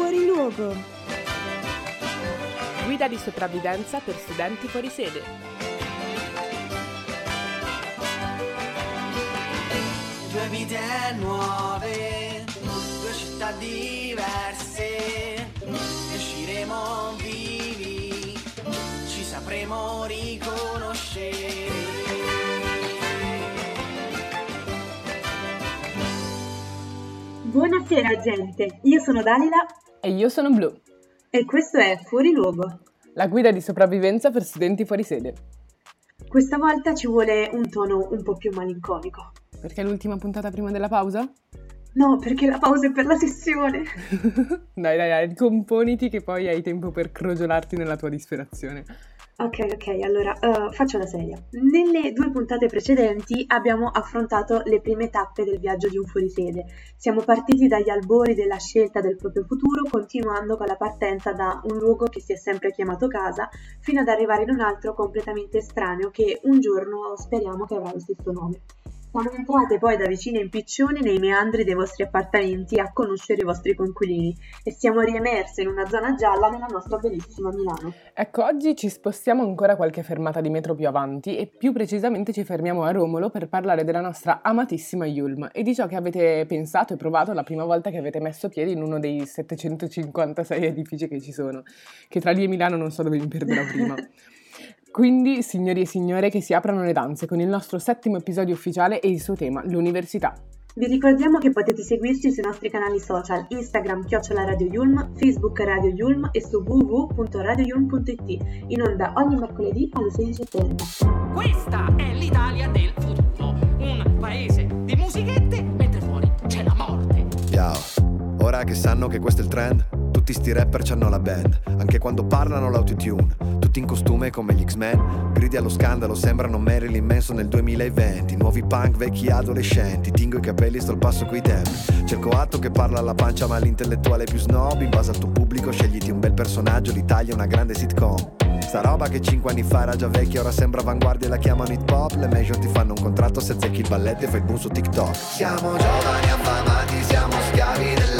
Fuori luogo. Guida di sopravvivenza per studenti fuori sede. Due vite nuove, due città diverse, usciremo vivi, ci sapremo riconoscere. Buonasera gente, io sono Dalila E io sono Blu, e questo è Fuori Luogo. la guida di sopravvivenza per studenti fuori sede. Questa volta ci vuole un tono un po' più malinconico. Perché è l'ultima puntata prima della pausa? No, perché la pausa è per la sessione. dai, dai, dai, componiti che poi hai tempo per crogiolarti nella tua disperazione. Ok, ok, allora eh, faccio la seria. Nelle due puntate precedenti abbiamo affrontato le prime tappe del viaggio di un fuorisede. Siamo partiti dagli albori della scelta del proprio futuro, continuando con la partenza da un luogo che si è sempre chiamato casa, fino ad arrivare in un altro completamente estraneo che un giorno speriamo che avrà lo stesso nome. Siamo entrate poi da vicino in piccioni nei meandri dei vostri appartamenti a conoscere i vostri coinquilini e siamo riemerse in una zona gialla nella nostra bellissima Milano. Ecco, oggi ci spostiamo ancora qualche fermata di metro più avanti e più precisamente ci fermiamo a Romolo per parlare della nostra amatissima Yulm e di ciò che avete pensato e provato la prima volta che avete messo piedi in uno dei 756 edifici che ci sono, che tra lì e Milano non so dove mi perderò prima. Quindi, signori e signore, che si aprano le danze con il nostro settimo episodio ufficiale e il suo tema, l'università. Vi ricordiamo che potete seguirci sui nostri canali social Instagram chiocciola Radio Yulm, Facebook Radio Yulm e su www.radioyulm.it in onda ogni mercoledì alle 16.30. Questa è l'Italia del futuro. Un paese di musichette, mentre fuori c'è la morte. Ciao, ora che sanno che questo è il trend, tutti sti rapper c'hanno la band, anche quando parlano l'autotune, tutti in costume come gli X-Men, gridi allo scandalo, sembrano Marilyn Manson nel 2020, nuovi punk, vecchi adolescenti, tingo i capelli, sto al passo coi tempi, c'è il coatto che parla alla pancia ma l'intellettuale più snob, in base al tuo pubblico scegliti un bel personaggio, l'Italia è una grande sitcom. Sta roba che 5 anni fa era già vecchia, ora sembra avanguardia e la chiamano hip hop. Le major ti fanno un contratto se azzecchi il balletto e fai il boom su TikTok. Siamo giovani affamati, siamo schiavi dell'hype.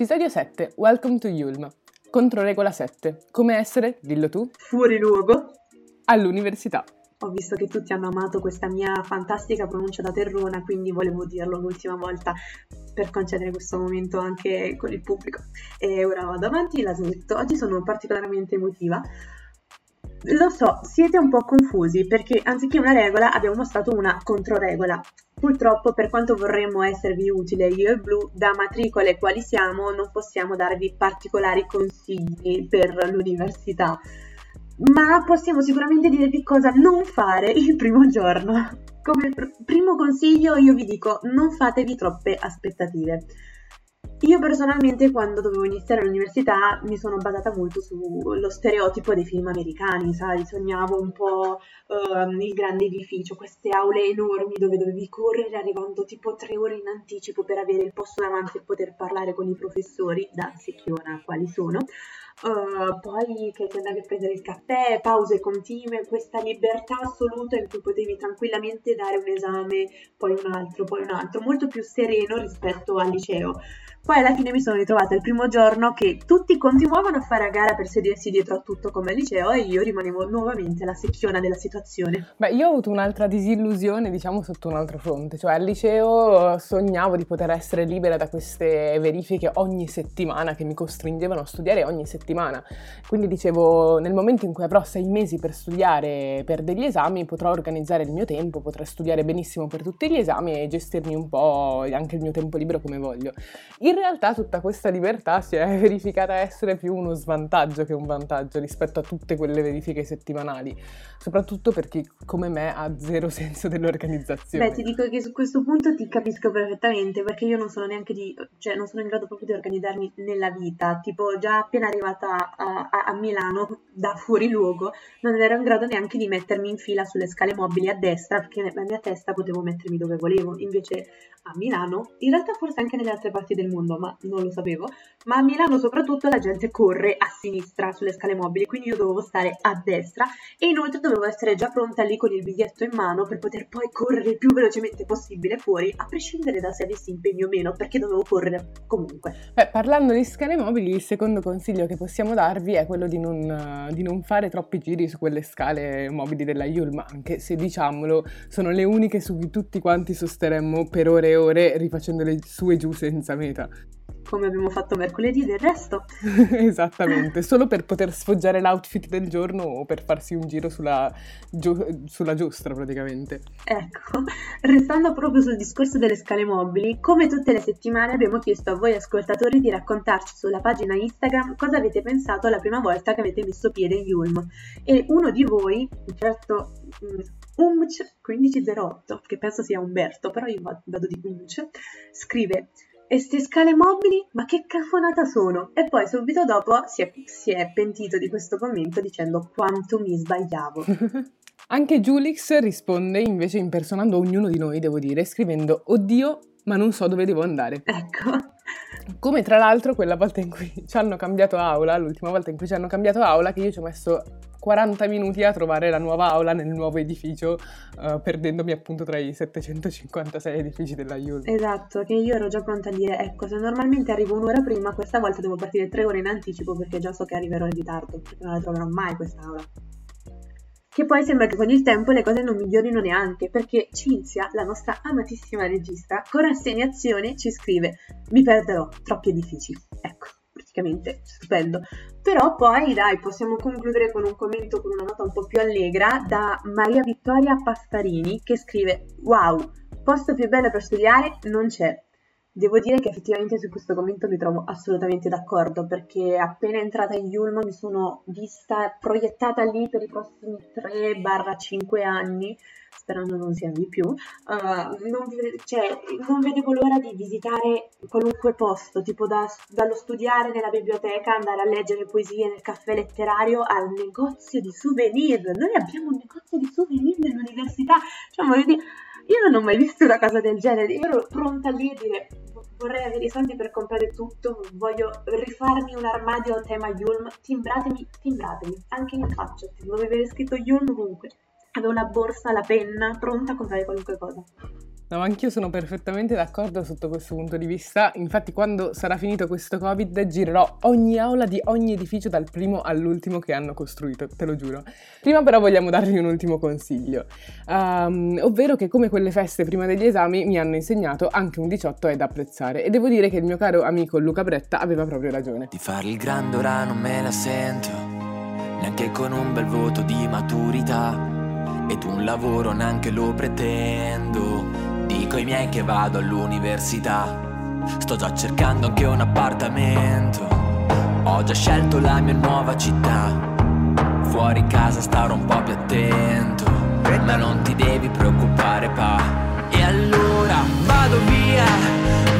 Episodio 7. Welcome to Yulm. Controregola 7. Come essere, dillo tu, Fuori luogo. all'università. Ho visto che tutti hanno amato questa mia fantastica pronuncia da terrona, quindi volevo dirlo l'ultima volta per concedere questo momento anche con il pubblico. E ora vado avanti, la smetto. Oggi sono particolarmente emotiva. Lo so, siete un po' confusi perché anziché una regola abbiamo mostrato una controregola. Purtroppo, per quanto vorremmo esservi utile io e Blu, da matricole quali siamo, non possiamo darvi particolari consigli per l'università. Ma possiamo sicuramente dirvi cosa non fare il primo giorno. Come pr- primo consiglio io vi dico non fatevi troppe aspettative. Io personalmente quando dovevo iniziare l'università mi sono basata molto sullo stereotipo dei film americani, sai, sognavo un po' ehm, il grande edificio, queste aule enormi dove dovevi correre arrivando tipo tre ore in anticipo per avere il posto davanti e poter parlare con i professori, da secchiona quali sono. Uh, poi che ti andavi a prendere il caffè, pause continue, questa libertà assoluta in cui potevi tranquillamente dare un esame, poi un altro, poi un altro, molto più sereno rispetto al liceo. Poi alla fine mi sono ritrovata il primo giorno che tutti continuavano a fare a gara per sedersi dietro a tutto come al liceo e io rimanevo nuovamente la secchiona della situazione. Beh, io ho avuto un'altra disillusione, diciamo, sotto un altro fronte. Cioè, al liceo sognavo di poter essere libera da queste verifiche ogni settimana che mi costringevano a studiare ogni settimana. Quindi dicevo, nel momento in cui avrò sei mesi per studiare per degli esami, potrò organizzare il mio tempo, potrò studiare benissimo per tutti gli esami e gestirmi un po' anche il mio tempo libero come voglio. In realtà tutta questa libertà si è verificata essere più uno svantaggio che un vantaggio rispetto a tutte quelle verifiche settimanali, soprattutto per chi come me ha zero senso dell'organizzazione. Beh, ti dico che su questo punto ti capisco perfettamente perché io non sono neanche di, cioè non sono in grado proprio di organizzarmi nella vita, tipo già appena arrivata a, a- a Milano da fuori luogo non ero in grado neanche di mettermi in fila sulle scale mobili a destra perché nella mia testa potevo mettermi dove volevo, invece a Milano, in realtà forse anche nelle altre parti del mondo, ma non lo sapevo, ma a Milano soprattutto la gente corre a sinistra sulle scale mobili, quindi io dovevo stare a destra e inoltre dovevo essere già pronta lì con il biglietto in mano per poter poi correre il più velocemente possibile fuori, a prescindere da se avessi impegno o meno, perché dovevo correre comunque. Beh, parlando di scale mobili, il secondo consiglio che possiamo darvi è quello di non, di non fare troppi giri su quelle scale mobili della Yulm, anche se diciamolo sono le uniche su cui tutti quanti sosteremmo per ore e ore rifacendole su e giù senza meta. Come abbiamo fatto mercoledì del resto. Esattamente, solo per poter sfoggiare l'outfit del giorno o per farsi un giro sulla, gio- sulla giostra praticamente. Ecco, restando proprio sul discorso delle scale mobili, come tutte le settimane abbiamo chiesto a voi ascoltatori di raccontarci sulla pagina Instagram cosa avete pensato la prima volta che avete messo piede in Yulm. E uno di voi, un certo mm, Umch1508, che penso sia Umberto, però io va- vado di Umch, scrive e ste scale mobili? Ma che cafonata sono? E poi subito dopo si è, si è pentito di questo commento dicendo quanto mi sbagliavo. Anche Julix risponde invece impersonando ognuno di noi, devo dire, scrivendo Oddio, ma non so dove devo andare. Ecco. Come tra l'altro quella volta in cui ci hanno cambiato aula, l'ultima volta in cui ci hanno cambiato aula, che io ci ho messo 40 minuti a trovare la nuova aula nel nuovo edificio, eh, perdendomi appunto tra i 756 edifici della Yule. Esatto, che io ero già pronta a dire, ecco, se normalmente arrivo un'ora prima, questa volta devo partire tre ore in anticipo perché già so che arriverò in ritardo, perché non la troverò mai quest'aula. Che poi sembra che con il tempo le cose non migliorino neanche, perché Cinzia, la nostra amatissima regista, con rassegnazione ci scrive: Mi perderò troppi edifici. Ecco, praticamente stupendo. Però poi, dai, possiamo concludere con un commento con una nota un po' più allegra da Maria Vittoria Passarini che scrive: Wow, posto più bello per studiare non c'è. Devo dire che effettivamente su questo commento mi trovo assolutamente d'accordo perché appena entrata in Yulm mi sono vista proiettata lì per i prossimi 3-5 anni, sperando non siano di più. Uh, non, cioè, non, vedevo l'ora di visitare qualunque posto, tipo da, dallo studiare nella biblioteca, andare a leggere poesie nel caffè letterario al negozio di souvenir. Noi abbiamo un negozio di souvenir nell'università, cioè voglio dire io non ho mai visto una cosa del genere, io ero pronta lì a dire vorrei avere i soldi per comprare tutto, voglio rifarmi un armadio a tema Yulm, timbratemi, timbratemi, anche in faccia, dove avere scritto Yulm ovunque. Avevo la borsa, la penna, pronta a comprare qualunque cosa. No, ma anch'io sono perfettamente d'accordo sotto questo punto di vista. Infatti, quando sarà finito questo Covid, girerò ogni aula di ogni edificio dal primo all'ultimo che hanno costruito, te lo giuro. Prima, però, vogliamo darvi un ultimo consiglio, um, ovvero che come quelle feste prima degli esami mi hanno insegnato anche un 18 è da apprezzare. E devo dire che il mio caro amico Luca Bretta aveva proprio ragione. Di fare il grande ora non me la sento, neanche con un bel voto di maturità. Ed un lavoro neanche lo pretendo Dico ai miei che vado all'università. Sto già cercando anche un appartamento. Ho già scelto la mia nuova città. Fuori casa starò un po' più attento. Ma non ti devi preoccupare, pa. E allora vado via,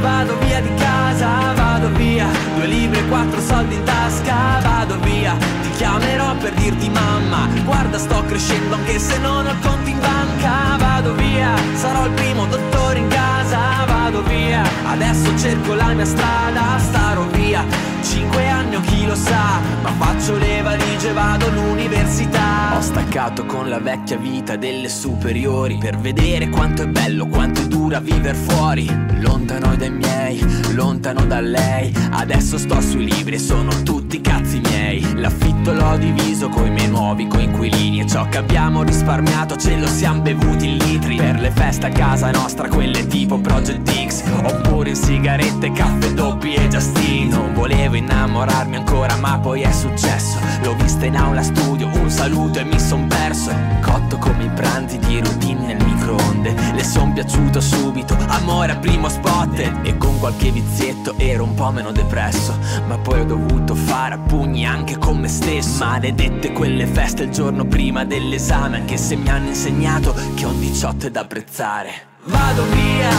vado via di casa, vado via. Due libri e quattro soldi in tasca, vado via. Ti chiamerò per dirti mamma, guarda sto crescendo anche se non ho conti in banca, vado via. Sarò il primo dottore in casa, vado via. Adesso cerco la mia strada, starò via. Cinque anni o chi lo sa, ma faccio le valigie, vado all'università. Ho staccato con la vecchia vita delle superiori per vedere quanto è bello, quanto è dura vivere fuori. Lontano dai miei, lontano da lei. Adesso sto sui libri e sono tutti cazzi miei. L'affitto l'ho diviso coi miei nuovi coinquilini e ciò che abbiamo risparmiato ce lo siamo bevuti in litri. Feste a casa nostra, quelle tipo Project X, oppure in sigarette, caffè doppi e Justin. Non volevo innamorarmi ancora, ma poi è successo. L'ho vista in aula studio, un saluto e mi son perso. Cotto come i pranzi di routine nel microonde. Le son piaciuto subito, amore a primo spot. E con qualche vizietto ero un po' meno depresso. Ma poi ho dovuto fare a pugni anche con me stesso. Maledette quelle feste il giorno prima dell'esame, anche se mi hanno insegnato che un 18 è da apprezzare. Vado via,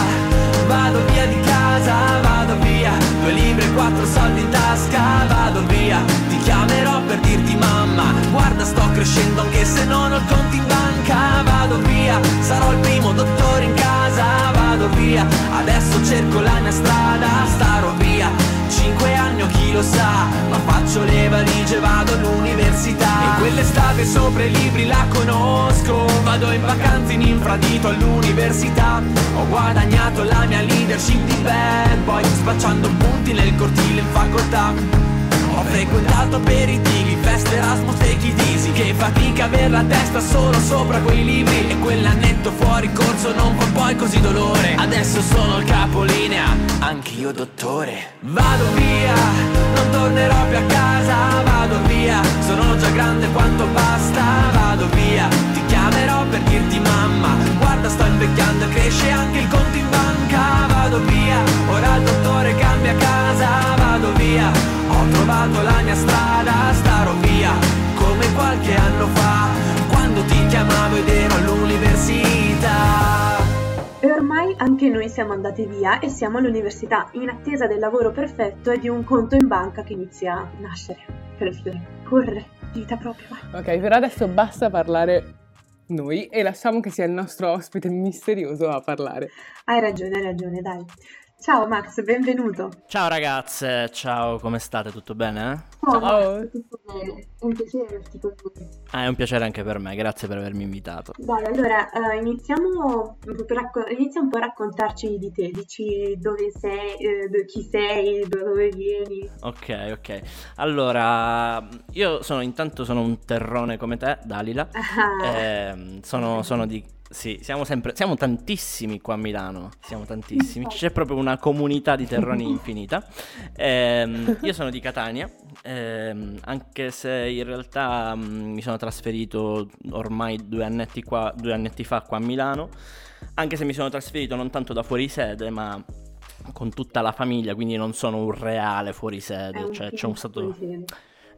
vado via di casa, vado via. Due libri e quattro soldi in tasca, vado via. Ti chiamerò per dirti mamma, guarda sto crescendo anche se non ho il conto in banca, vado via. Sarò il primo dottore in casa, vado via. Adesso cerco la mia strada, starò via. Cinque anni o chi lo sa, ma faccio le valigie, vado all'università. E quell'estate sopra i libri la conosco, vado in vacanza in infradito all'università. Ho guadagnato la mia leadership di bad boy, spacciando punti nel cortile in facoltà. Ho frequentato aperitivi, feste Erasmus e easy Che fatica aver la testa solo sopra quei libri. E quell'annetto fuori corso non fa poi così dolore. Adesso sono il capolinea, anche io dottore. Vado via, non tornerò più a casa. Vado via, sono già grande quanto basta. Vado via, ti chiamerò per dirti mamma. Guarda sto invecchiando e cresce anche il conto in banca. Vado via, ora il dottore cambia casa. Vado via ho trovato la mia strada, starò via come qualche anno fa, quando ti chiamavo ed ero all'università. E ormai anche noi siamo andati via e siamo all'università, in attesa del lavoro perfetto e di un conto in banca che inizia a nascere. Per fiore, corre, vita propria. Ok, per adesso basta parlare noi e lasciamo che sia il nostro ospite misterioso a parlare. Hai ragione, hai ragione, dai. Ciao Max, benvenuto. Ciao ragazze, ciao, come state? Tutto bene? Eh? Ciao, Ciao. Max, tutto bene. È un piacere averti con noi. Ah, è un piacere anche per me, grazie per avermi invitato. Dai, allora, uh, iniziamo, racco- inizia un po' a raccontarci di te, dici dove sei, eh, chi sei, da dove vieni. Ok, ok. Allora, io sono intanto sono un terrone come te, Dalila. Ah. Eh, sono, sono di sì, siamo sempre, siamo tantissimi qua a Milano, siamo tantissimi, c'è proprio una comunità di terroni infinita. Eh, io sono di Catania, eh, anche se in realtà mh, mm, mi sono trasferito ormai due annetti, qua, due annetti fa qua a Milano, anche se mi sono trasferito non tanto da fuori sede, ma con tutta la famiglia, quindi non sono un reale fuori sede, cioè c'è un stato...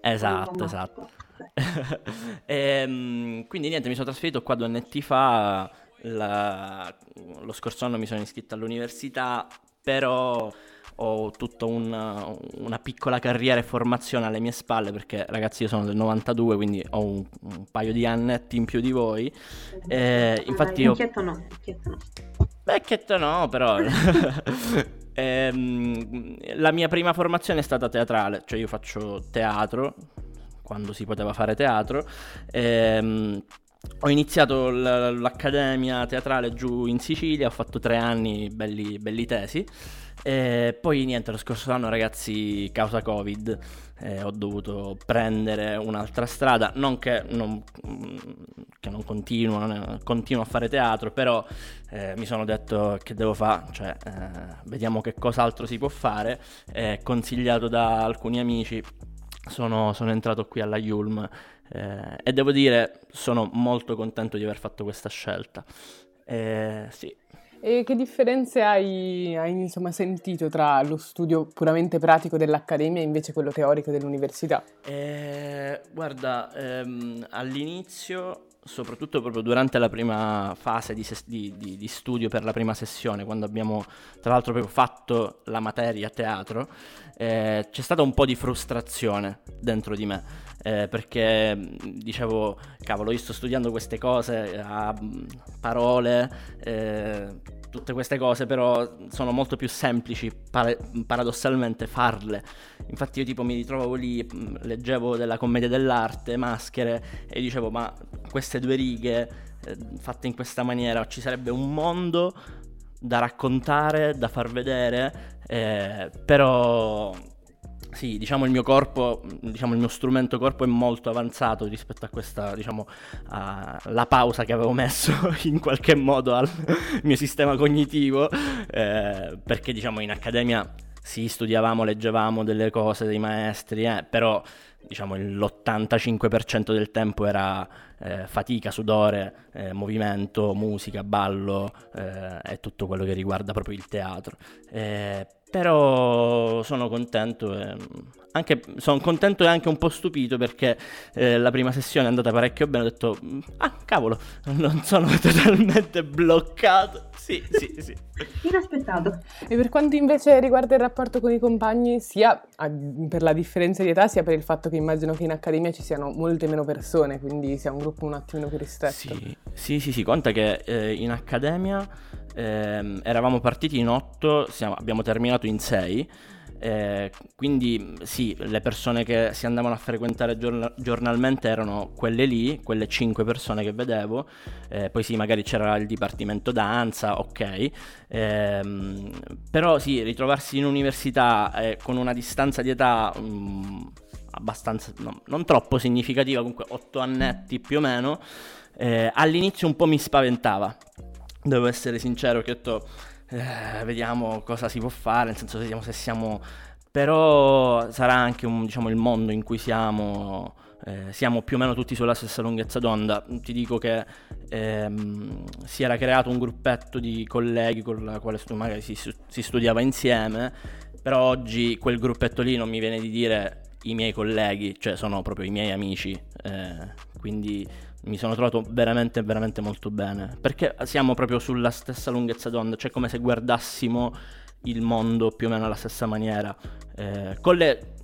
Esatto, esatto. E, ehm, quindi niente, mi sono trasferito qua due annetti fa, la, lo scorso anno mi sono iscritto all'università, però ho tutta una, una, piccola carriera e formazione alle mie spalle perché ragazzi io sono del 92 quindi ho un, un paio di annetti in più di voi. Eh, infatti io vecchietto no vecchietto no. Vecchietto no però ehm, la mia prima formazione è stata teatrale cioè io faccio teatro quando si poteva fare teatro. Ehm, ho iniziato l- l'accademia teatrale giù in Sicilia, ho fatto tre anni belli, belli tesi. E poi niente, lo scorso anno ragazzi, causa Covid, eh, ho dovuto prendere un'altra strada, non che non, che non continuo, continuo a fare teatro, però eh, mi sono detto che devo fare, cioè eh, vediamo che cos'altro si può fare, consigliato da alcuni amici, sono, sono entrato qui alla Yulm eh, e devo dire sono molto contento di aver fatto questa scelta. Eh, sì, e che differenze hai, hai insomma, sentito tra lo studio puramente pratico dell'accademia e invece quello teorico dell'università? Eh, guarda, ehm, all'inizio soprattutto proprio durante la prima fase di, ses- di, di, di, studio per la prima sessione, quando abbiamo tra l'altro proprio fatto la materia teatro, eh, c'è stata un po' di frustrazione dentro di me, eh, perché dicevo, cavolo, io sto studiando queste cose a parole, eh, tutte queste cose, però sono molto più semplici para- paradossalmente farle. Infatti io tipo mi ritrovavo lì, leggevo della commedia dell'arte, maschere, e dicevo, ma queste due righe eh, fatte in questa maniera, ci sarebbe un mondo da raccontare, da far vedere, eh, però sì, diciamo il mio corpo, diciamo il mio strumento corpo è molto avanzato rispetto a questa, diciamo, alla pausa che avevo messo in qualche modo al mio sistema cognitivo, eh, perché diciamo in accademia sì, studiavamo, leggevamo delle cose dei maestri, eh, però diciamo l'85% del tempo era eh, fatica, sudore, eh, movimento, musica, ballo eh, e tutto quello che riguarda proprio il teatro. Eh, però sono contento, e, anche, sono contento e anche un po' stupito perché eh, la prima sessione è andata parecchio bene. Ho detto, ah cavolo, non sono totalmente bloccato. Sì, sì, sì. Inaspettato. E per quanto invece riguarda il rapporto con i compagni, sia per la differenza di età, sia per il fatto che immagino che in accademia ci siano molte meno persone, quindi sia un gruppo un attimino più ristretto. Sì, sì, sì, sì conta che eh, in accademia eh, eravamo partiti in otto, siamo, abbiamo terminato in sei. Eh, quindi sì, le persone che si andavano a frequentare giorn- giornalmente erano quelle lì, quelle cinque persone che vedevo, eh, poi sì, magari c'era il dipartimento danza, ok, eh, però sì, ritrovarsi in università eh, con una distanza di età mh, mm, abbastanza, no, non troppo significativa, comunque otto annetti più o meno, eh, all'inizio un po' mi spaventava. Devo essere sincero che ho detto, eh, vediamo cosa si può fare, nel senso vediamo se siamo... Però sarà anche un, diciamo, il mondo in cui siamo, eh, siamo più o meno tutti sulla stessa lunghezza d'onda. Ti dico che ehm, si era creato un gruppetto di colleghi con la quale magari si, si studiava insieme, però oggi quel gruppetto lì non mi viene di dire i miei colleghi, cioè sono proprio i miei amici, eh, quindi mi sono trovato veramente, veramente molto bene. Perché siamo proprio sulla stessa lunghezza d'onda, cioè come se guardassimo il mondo più o meno alla stessa maniera. Eh, con le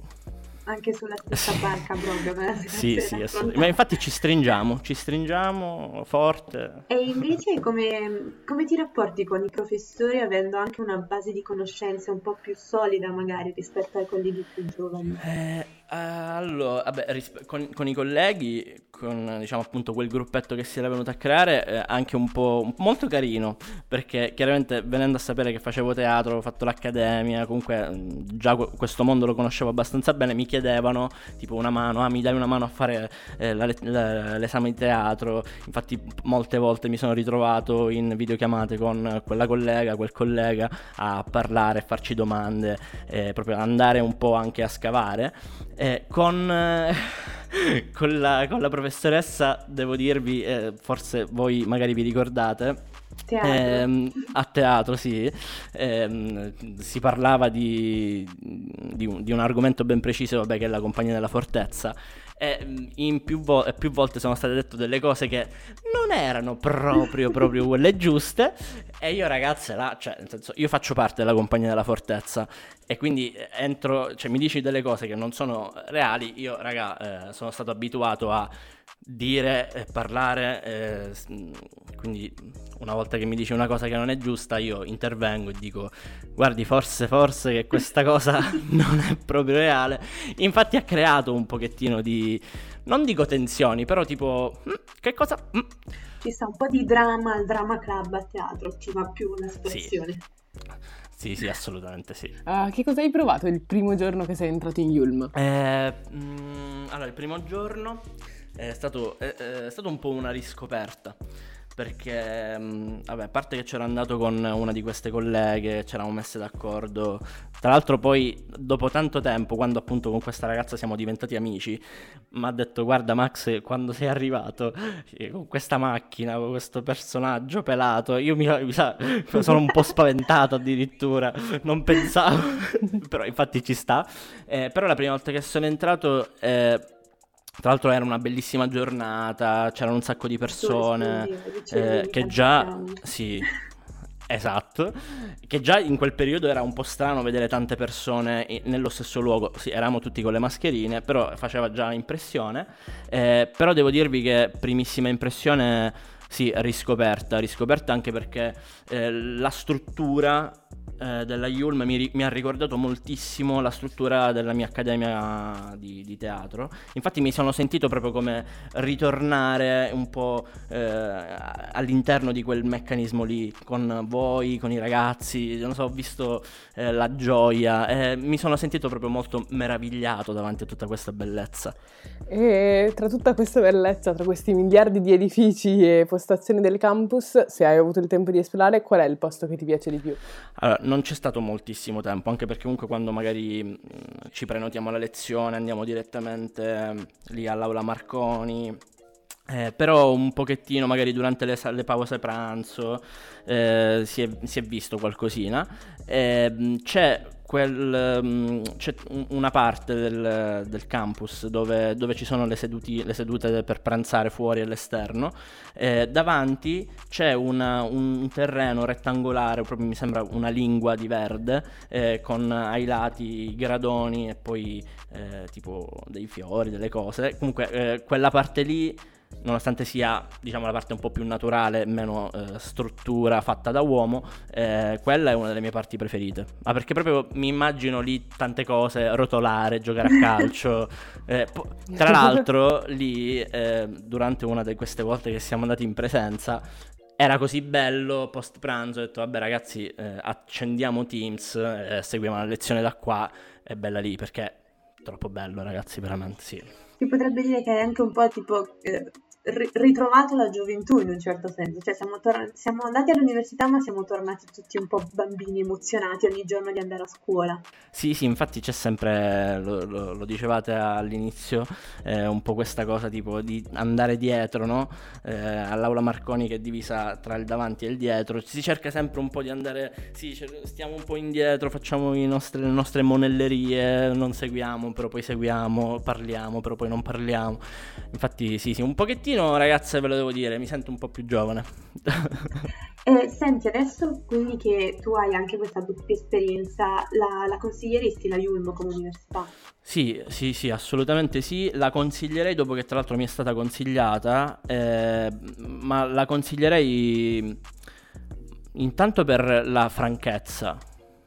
anche sulla stessa barca proprio. sì, sì, ma infatti ci stringiamo, ci stringiamo forte. E invece come, come, ti rapporti con i professori avendo anche una base di conoscenze un po' più solida magari rispetto ai colleghi più giovani? Eh, allora, vabbè, rispe- con, con, i colleghi, con diciamo appunto quel gruppetto che si era venuto a creare, eh, anche un po' molto carino, perché chiaramente venendo a sapere che facevo teatro, ho fatto l'accademia, comunque già questo mondo lo conoscevo abbastanza bene, mi chiedevano tipo una mano, ah mi dai una mano a fare eh, la, la, l'esame di teatro, infatti molte volte mi sono ritrovato in videochiamate con quella collega, quel collega a parlare, a farci domande, eh, proprio andare un po' anche a scavare. Eh, con, eh, con, la, con, la, professoressa, devo dirvi, eh, forse voi magari vi ricordate, Teatro. Ehm, a teatro, sì. Ehm, si parlava di, di, un, di, un, argomento ben preciso, vabbè, che è la compagnia della fortezza e più, vo- più, volte sono state dette delle cose che non erano proprio, proprio quelle giuste. E io, ragazze, là, cioè, nel senso, io faccio parte della compagnia della fortezza. E quindi entro, cioè, mi dici delle cose che non sono reali. Io, raga, eh, sono stato abituato a dire e parlare, eh, quindi una volta che mi dice una cosa che non è giusta io intervengo e dico guardi forse forse che questa cosa non è proprio reale. Infatti ha creato un pochettino di, non dico tensioni, però tipo mm, che cosa... Mm. Ci sta un po' di dramma al drama club a teatro, ci va più l'espressione. Sì. Sì, sì, assolutamente sì. Uh, che cosa hai provato il primo giorno che sei entrato in Yulm? Eh, mm, allora, il primo giorno è stato, è, è stato un po' una riscoperta perché vabbè, a parte che c'ero andato con una di queste colleghe, ci eravamo messe d'accordo. Tra l'altro poi dopo tanto tempo, quando appunto con questa ragazza siamo diventati amici, mi ha detto "Guarda Max, quando sei arrivato con questa macchina, con questo personaggio pelato, io mi, mi sa, sono un po' spaventato addirittura, non pensavo". però infatti ci sta. Eh, però la prima volta che sono entrato eh, tra l'altro era una bellissima giornata, c'erano un sacco di persone eh, che già... Sì, esatto. Che già in quel periodo era un po' strano vedere tante persone nello stesso luogo. Sì, eravamo tutti con le mascherine, però faceva già impressione. Eh, però devo dirvi che primissima impressione, sì, riscoperta. Riscoperta anche perché eh, la struttura eh, della Yulm mi, mi, ha ricordato moltissimo la struttura della mia accademia di, di, teatro. Infatti mi sono sentito proprio come ritornare un po' eh, all'interno di quel meccanismo lì, con voi, con i ragazzi, non so, ho visto eh, la gioia mi sono sentito proprio molto meravigliato davanti a tutta questa bellezza. E tra tutta questa bellezza, tra questi miliardi di edifici e postazioni del campus, se hai avuto il tempo di esplorare, qual è il posto che ti piace di più? Allora, non c'è stato moltissimo tempo, anche perché comunque quando magari mh, ci prenotiamo la lezione andiamo direttamente mh, lì all'aula Marconi, eh, però un pochettino magari durante le, le pause pranzo eh, si, è, si, è, visto qualcosina. Eh, c'è quel, um, c'è una parte del, del campus dove, dove, ci sono le, seduti, le, sedute per pranzare fuori all'esterno. Eh, davanti c'è una, un terreno rettangolare, proprio mi sembra una lingua di verde, eh, con ai lati gradoni e poi eh, tipo dei fiori, delle cose. Comunque eh, quella parte lì nonostante sia diciamo la parte un po' più naturale, meno eh, struttura fatta da uomo, eh, quella è una delle mie parti preferite. Ma perché proprio mi immagino lì tante cose, rotolare, giocare a calcio. eh, po- tra l'altro lì eh, durante una di queste volte che siamo andati in presenza era così bello post pranzo, ho detto vabbè ragazzi eh, accendiamo Teams, eh, seguiamo la lezione da qua, è bella lì perché è troppo bello ragazzi, veramente sì. Si potrebbe dire che è anche un po' tipo eh, ritrovato la gioventù in un certo senso, cioè siamo, tor- siamo, andati all'università ma siamo tornati tutti un po' bambini emozionati ogni giorno di andare a scuola. Sì, sì, infatti c'è sempre, lo, lo, lo dicevate all'inizio, eh, un po' questa cosa tipo di andare dietro, no? Eh, all'aula Marconi che è divisa tra il davanti e il dietro, si cerca sempre un po' di andare, sì, stiamo un po' indietro, facciamo nostre, le nostre monellerie, non seguiamo, però poi seguiamo, parliamo, però poi non parliamo. Infatti sì, sì, un pochettino pochettino, ragazze, ve lo devo dire, mi sento un po' più giovane. eh, senti, adesso quindi che tu hai anche questa doppia esperienza, la, la consiglieresti la Yulm come università? Sì, sì, sì, assolutamente sì. La consiglierei dopo che tra l'altro mi è stata consigliata, eh, ma la consiglierei intanto per la franchezza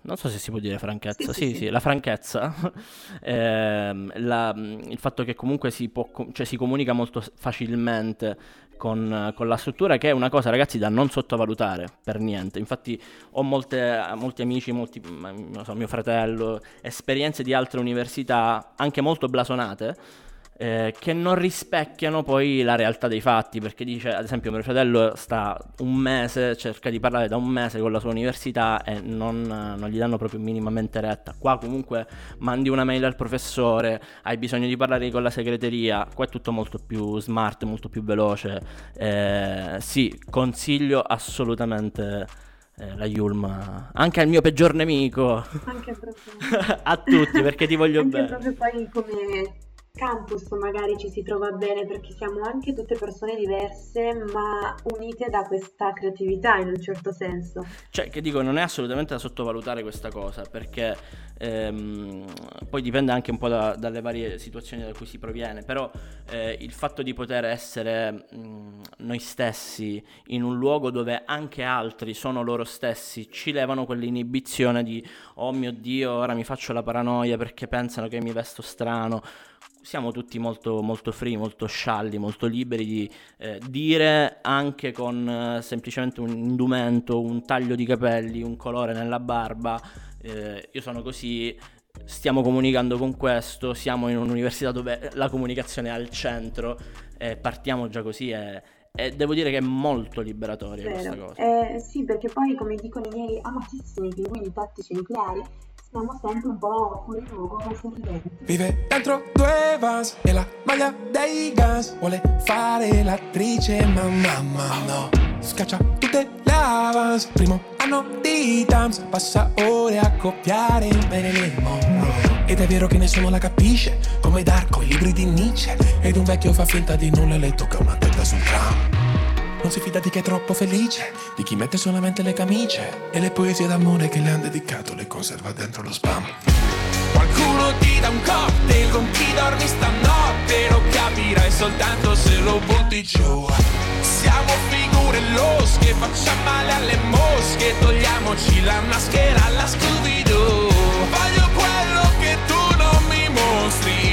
non so se si può dire franchezza, sì, sì, sì, la franchezza, eh, la, il fatto che comunque si, può, cioè si comunica molto facilmente con, con, la struttura, che è una cosa ragazzi da non sottovalutare per niente. Infatti ho molte, molti amici, molti, so, mio fratello, esperienze di altre università, anche molto blasonate, eh, che non rispecchiano poi la realtà dei fatti, perché dice, ad esempio, mio fratello sta un mese, cerca di parlare da un mese con la sua università e non, non gli danno proprio minimamente retta. Qua comunque mandi una mail al professore, hai bisogno di parlare con la segreteria, qua è tutto molto più smart, molto più veloce. Eh, sì, consiglio assolutamente eh, la Yulma anche al mio peggior nemico anche proprio a tutti perché ti voglio anche bene proprio poi come campus magari ci si trova bene perché siamo anche tutte persone diverse ma unite da questa creatività in un certo senso. Cioè, che dico, non è assolutamente da sottovalutare questa cosa perché ehm, poi dipende anche un po' da, dalle varie situazioni da cui si proviene, però eh, il fatto di poter essere mh, noi stessi in un luogo dove anche altri sono loro stessi ci levano quell'inibizione di oh mio Dio, ora mi faccio la paranoia perché pensano che mi vesto strano siamo tutti molto, molto free, molto scialli, molto liberi di eh, dire anche con eh, semplicemente un indumento, un taglio di capelli, un colore nella barba, eh, io sono così, stiamo comunicando con questo, siamo in un'università dove la comunicazione è al centro, partiamo già così e, e devo dire che è molto liberatoria Vero. questa cosa. Eh, sì, perché poi, come dicono i miei amatissimi pinguini tattici nucleari, siamo sempre un po' fuori luogo ma sorridenti. Vive dentro due vans e la maglia dei Guns Vuole fare l'attrice ma mamma no. Scaccia tutte le avance. Primo anno di Tams Passa ore a copiare Marilyn Monroe Ed è vero che nessuno la capisce Come Darko, i libri di Nietzsche. Ed un vecchio fa finta di nulla e le tocca una testa sul tram non si fida di chi è troppo felice, di chi mette solamente le camicie e le poesie d'amore che le han dedicato le conserva dentro lo spam. Qualcuno ti dà un cocktail con chi dormi stanotte, lo capirai soltanto se lo butti giù. Siamo figure losche, facciamo male alle mosche, togliamoci la maschera alla Scooby-Doo. Voglio quello che tu non mi mostri,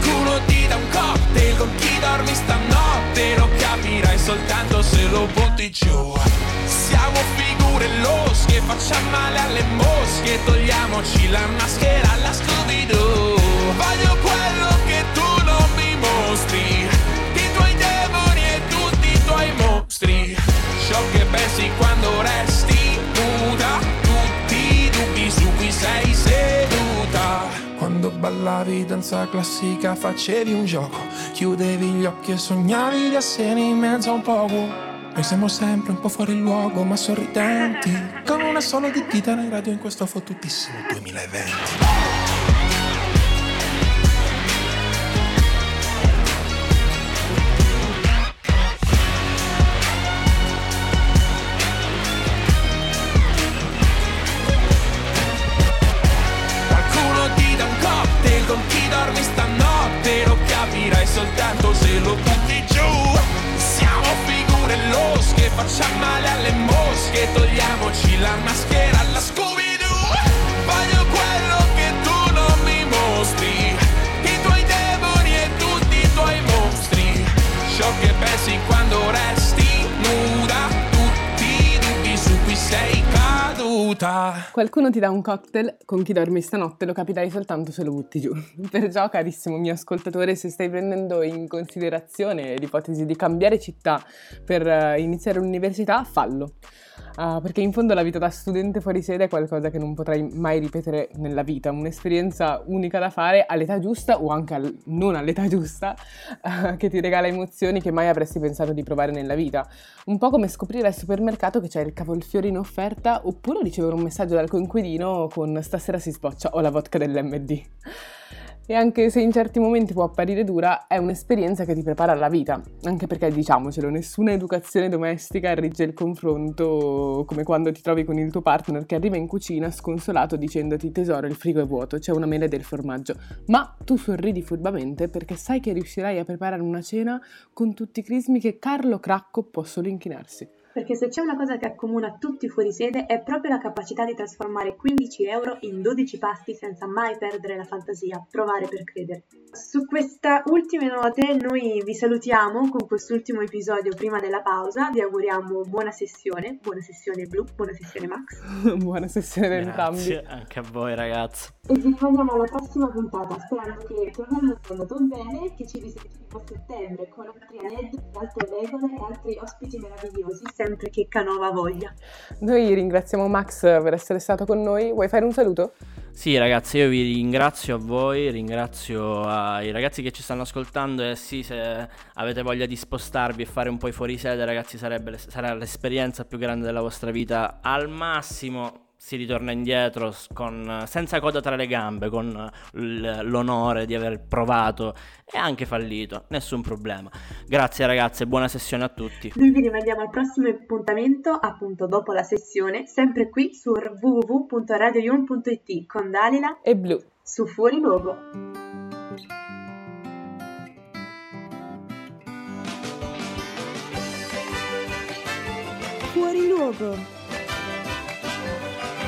Qualcuno ti dà un cocktail con chi dormi stanotte Lo capirai soltanto se lo butti giù. Siamo figure losche, facciamo male alle mosche Togliamoci la danza classica facevi un gioco Chiudevi gli occhi e sognavi di essere in mezzo a un poco noi siamo sempre un po' fuori luogo ma sorridenti Con una sola di chitarra in radio in questo fottutissimo 2020 caduta Qualcuno ti dà un cocktail con chi dormi stanotte, lo capirai soltanto se lo butti giù. Perciò, carissimo mio ascoltatore, se stai prendendo in considerazione l'ipotesi di cambiare città per eh, iniziare l'università, fallo. Ah, perché in fondo la vita da studente fuori sede è qualcosa che non potrai mai ripetere nella vita, un'esperienza unica da fare all'età giusta o anche al- non all'età giusta, ah, che ti regala emozioni che mai avresti pensato di provare nella vita. Un po' come scoprire al supermercato che c'è il cavolfiore in offerta oppure ricevere un messaggio dal coinquilino con stasera si sboccia o la vodka dell'MD. E anche se in certi momenti può apparire dura, è un'esperienza che ti prepara alla vita, anche perché diciamocelo, nessuna educazione domestica regge il confronto come quando ti trovi con il tuo partner che arriva in cucina sconsolato dicendoti tesoro il frigo è vuoto, c'è una mela del formaggio, ma tu sorridi furbamente perché sai che riuscirai a preparare una cena con tutti i crismi che Carlo Cracco può solo inchinarsi. Perché se c'è una cosa che accomuna tutti fuori sede è proprio la capacità di trasformare 15 euro in 12 pasti senza mai perdere la fantasia, provare per credere. Su queste ultime note noi vi salutiamo con quest'ultimo episodio prima della pausa, vi auguriamo buona sessione, buona sessione Blu, buona sessione Max. buona sessione entrambi. Grazie anche a voi ragazzi. E vi rimandiamo alla prossima puntata, sperando che tornando andato bene, che ci risentiamo a settembre con altri aneddoti, altre regole e altri ospiti meravigliosi, sempre che Canova voglia. Noi ringraziamo Max per essere stato con noi, vuoi fare un saluto? Sì ragazzi, io vi ringrazio a voi, ringrazio ai ragazzi che ci stanno ascoltando e sì, se avete voglia di spostarvi e fare un po' i fuori sede ragazzi sarebbe, sarà l'esperienza più grande della vostra vita. Al massimo si ritorna indietro con, senza coda tra le gambe, con l'onore di aver provato e anche fallito, nessun problema. Grazie ragazze, buona sessione a tutti. Noi vi rimandiamo al prossimo appuntamento, appunto dopo la sessione, sempre qui su www.radioyun.it con Dalila e Blu su Fuori Luogo. Fuori luogo